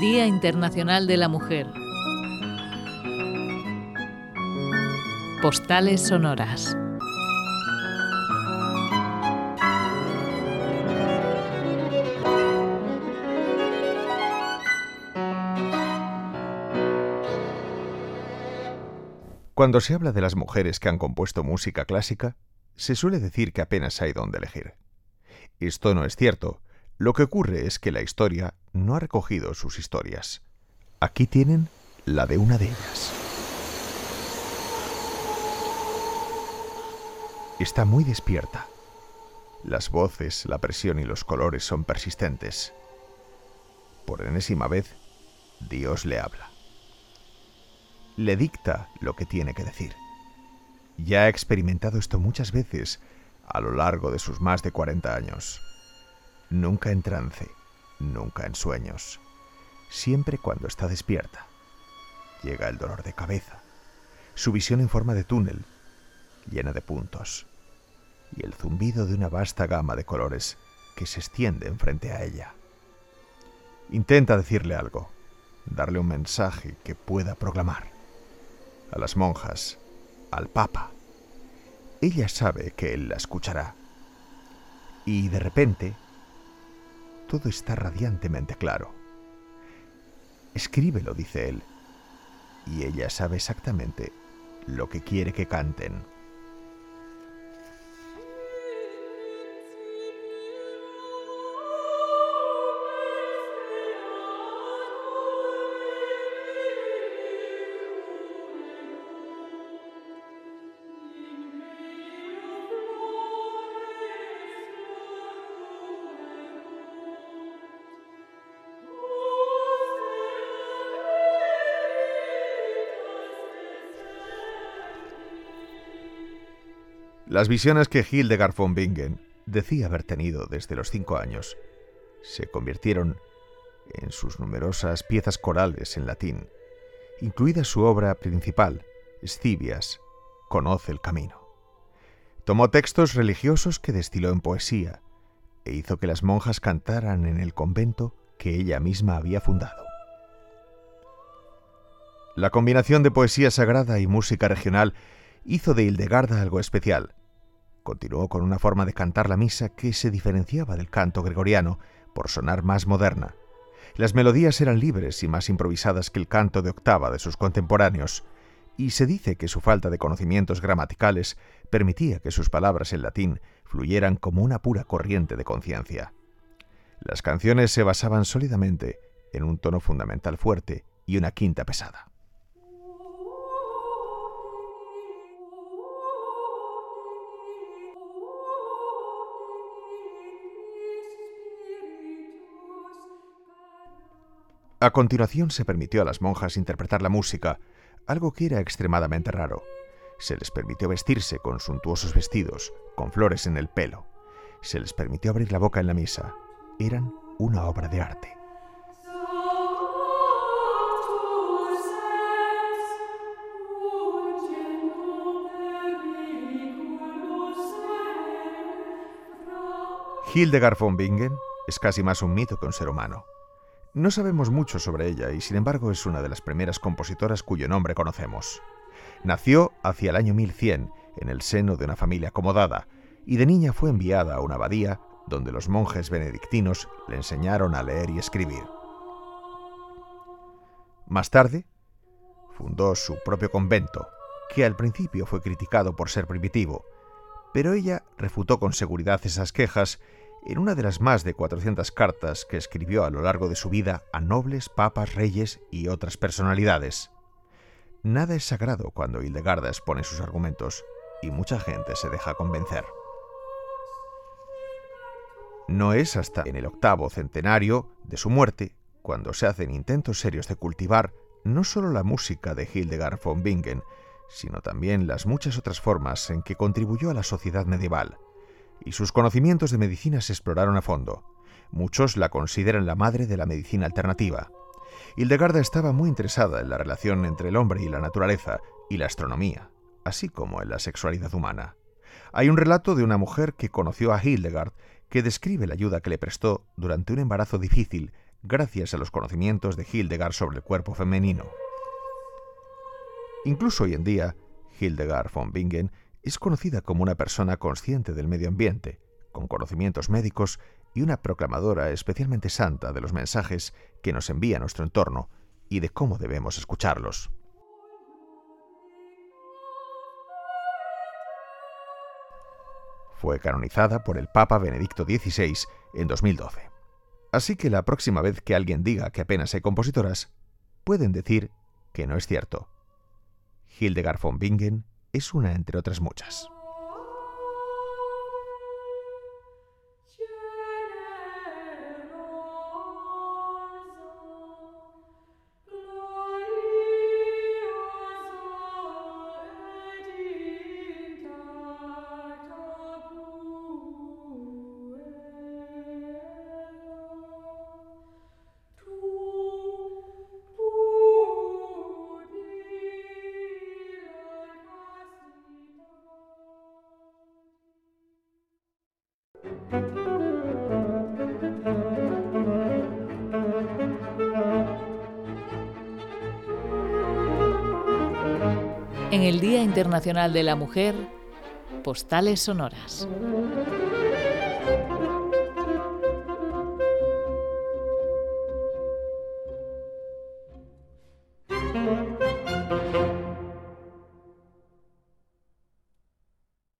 Día Internacional de la Mujer. Postales sonoras. Cuando se habla de las mujeres que han compuesto música clásica, se suele decir que apenas hay donde elegir. Esto no es cierto. Lo que ocurre es que la historia no ha recogido sus historias. Aquí tienen la de una de ellas. Está muy despierta. Las voces, la presión y los colores son persistentes. Por enésima vez, Dios le habla le dicta lo que tiene que decir. Ya ha experimentado esto muchas veces a lo largo de sus más de 40 años. Nunca en trance, nunca en sueños, siempre cuando está despierta. Llega el dolor de cabeza, su visión en forma de túnel, llena de puntos, y el zumbido de una vasta gama de colores que se extienden frente a ella. Intenta decirle algo, darle un mensaje que pueda proclamar a las monjas, al Papa. Ella sabe que él la escuchará. Y de repente, todo está radiantemente claro. Escríbelo, dice él. Y ella sabe exactamente lo que quiere que canten. Las visiones que Hildegard von Bingen decía haber tenido desde los cinco años se convirtieron en sus numerosas piezas corales en latín, incluida su obra principal, Scivias, Conoce el Camino. Tomó textos religiosos que destiló en poesía e hizo que las monjas cantaran en el convento que ella misma había fundado. La combinación de poesía sagrada y música regional hizo de Hildegarda algo especial, Continuó con una forma de cantar la misa que se diferenciaba del canto gregoriano por sonar más moderna. Las melodías eran libres y más improvisadas que el canto de octava de sus contemporáneos, y se dice que su falta de conocimientos gramaticales permitía que sus palabras en latín fluyeran como una pura corriente de conciencia. Las canciones se basaban sólidamente en un tono fundamental fuerte y una quinta pesada. A continuación se permitió a las monjas interpretar la música, algo que era extremadamente raro. Se les permitió vestirse con suntuosos vestidos, con flores en el pelo. Se les permitió abrir la boca en la misa. Eran una obra de arte. Hildegard von Bingen es casi más un mito que un ser humano. No sabemos mucho sobre ella y sin embargo es una de las primeras compositoras cuyo nombre conocemos. Nació hacia el año 1100 en el seno de una familia acomodada y de niña fue enviada a una abadía donde los monjes benedictinos le enseñaron a leer y escribir. Más tarde, fundó su propio convento, que al principio fue criticado por ser primitivo, pero ella refutó con seguridad esas quejas en una de las más de 400 cartas que escribió a lo largo de su vida a nobles, papas, reyes y otras personalidades. Nada es sagrado cuando Hildegarda expone sus argumentos, y mucha gente se deja convencer. No es hasta en el octavo centenario de su muerte cuando se hacen intentos serios de cultivar no solo la música de Hildegard von Bingen, sino también las muchas otras formas en que contribuyó a la sociedad medieval, y sus conocimientos de medicina se exploraron a fondo. Muchos la consideran la madre de la medicina alternativa. Hildegarda estaba muy interesada en la relación entre el hombre y la naturaleza y la astronomía, así como en la sexualidad humana. Hay un relato de una mujer que conoció a Hildegard que describe la ayuda que le prestó durante un embarazo difícil gracias a los conocimientos de Hildegard sobre el cuerpo femenino. Incluso hoy en día, Hildegard von Bingen es conocida como una persona consciente del medio ambiente, con conocimientos médicos y una proclamadora especialmente santa de los mensajes que nos envía nuestro entorno y de cómo debemos escucharlos. Fue canonizada por el Papa Benedicto XVI en 2012. Así que la próxima vez que alguien diga que apenas hay compositoras, pueden decir que no es cierto. Hildegard von Bingen es una entre otras muchas. En el Día Internacional de la Mujer, postales sonoras.